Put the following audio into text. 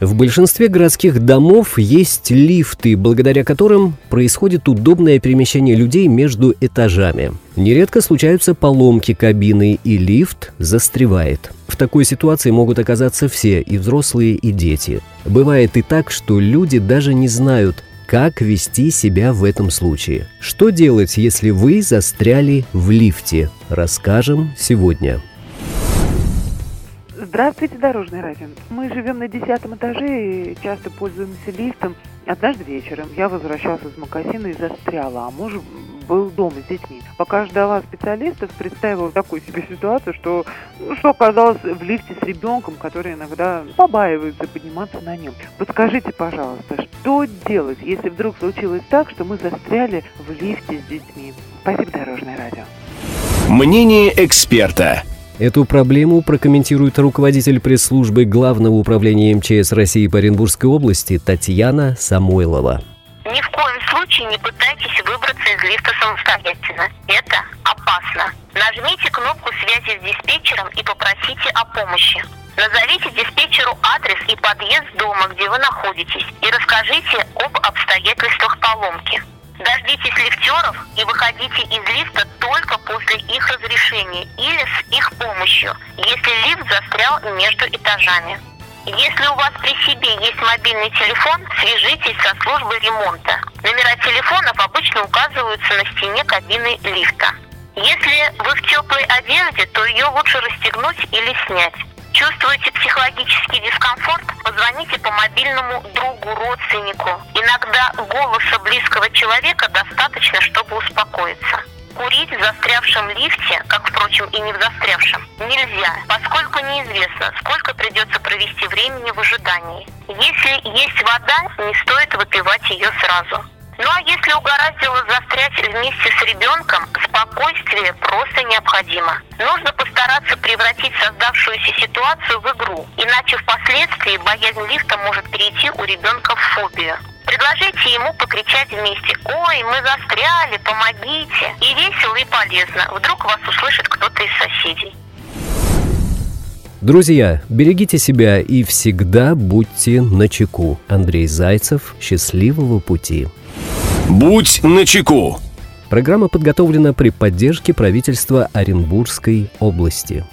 В большинстве городских домов есть лифты, благодаря которым происходит удобное перемещение людей между этажами. Нередко случаются поломки кабины, и лифт застревает. В такой ситуации могут оказаться все, и взрослые, и дети. Бывает и так, что люди даже не знают, как вести себя в этом случае. Что делать, если вы застряли в лифте? Расскажем сегодня. Здравствуйте, Дорожный радио. Мы живем на десятом этаже и часто пользуемся лифтом. Однажды вечером я возвращалась из магазина и застряла, а муж был дома с детьми. Пока ждала специалистов, представила такую себе ситуацию, что, ну, что оказалось в лифте с ребенком, который иногда побаивается подниматься на нем. Подскажите, пожалуйста, что делать, если вдруг случилось так, что мы застряли в лифте с детьми? Спасибо, Дорожное радио. Мнение эксперта. Эту проблему прокомментирует руководитель пресс-службы Главного управления МЧС России по Оренбургской области Татьяна Самойлова. Ни в коем случае не пытайтесь выбраться из лифта самостоятельно. Это опасно. Нажмите кнопку связи с диспетчером и попросите о помощи. Назовите диспетчеру адрес и подъезд дома, где вы находитесь, и расскажите об обстоятельствах поломки. Дождитесь лифтеров и выходите из лифта только после их разрешения или с их помощью, если лифт застрял между этажами. Если у вас при себе есть мобильный телефон, свяжитесь со службой ремонта. Номера телефонов обычно указываются на стене кабины лифта. Если вы в теплой одежде, то ее лучше расстегнуть или снять. Чувствуете психологический дискомфорт? Позвоните по мобильному другу, родственнику. Иногда голоса близкого человека достаточно, чтобы успокоиться. Курить в застрявшем лифте, как, впрочем, и не в застрявшем, нельзя, поскольку неизвестно, сколько придется провести времени в ожидании. Если есть вода, не стоит выпивать ее сразу. Ну а если угораздило застрять вместе с ребенком, спокойствие просто необходимо. Нужно постараться превратить создавшуюся ситуацию в игру, иначе впоследствии боязнь лифта может перейти у ребенка в фобию. Предложите ему покричать вместе «Ой, мы застряли, помогите!» И весело, и полезно. Вдруг вас услышит кто-то из соседей. Друзья, берегите себя и всегда будьте начеку. Андрей Зайцев. Счастливого пути. «Будь начеку». Программа подготовлена при поддержке правительства Оренбургской области.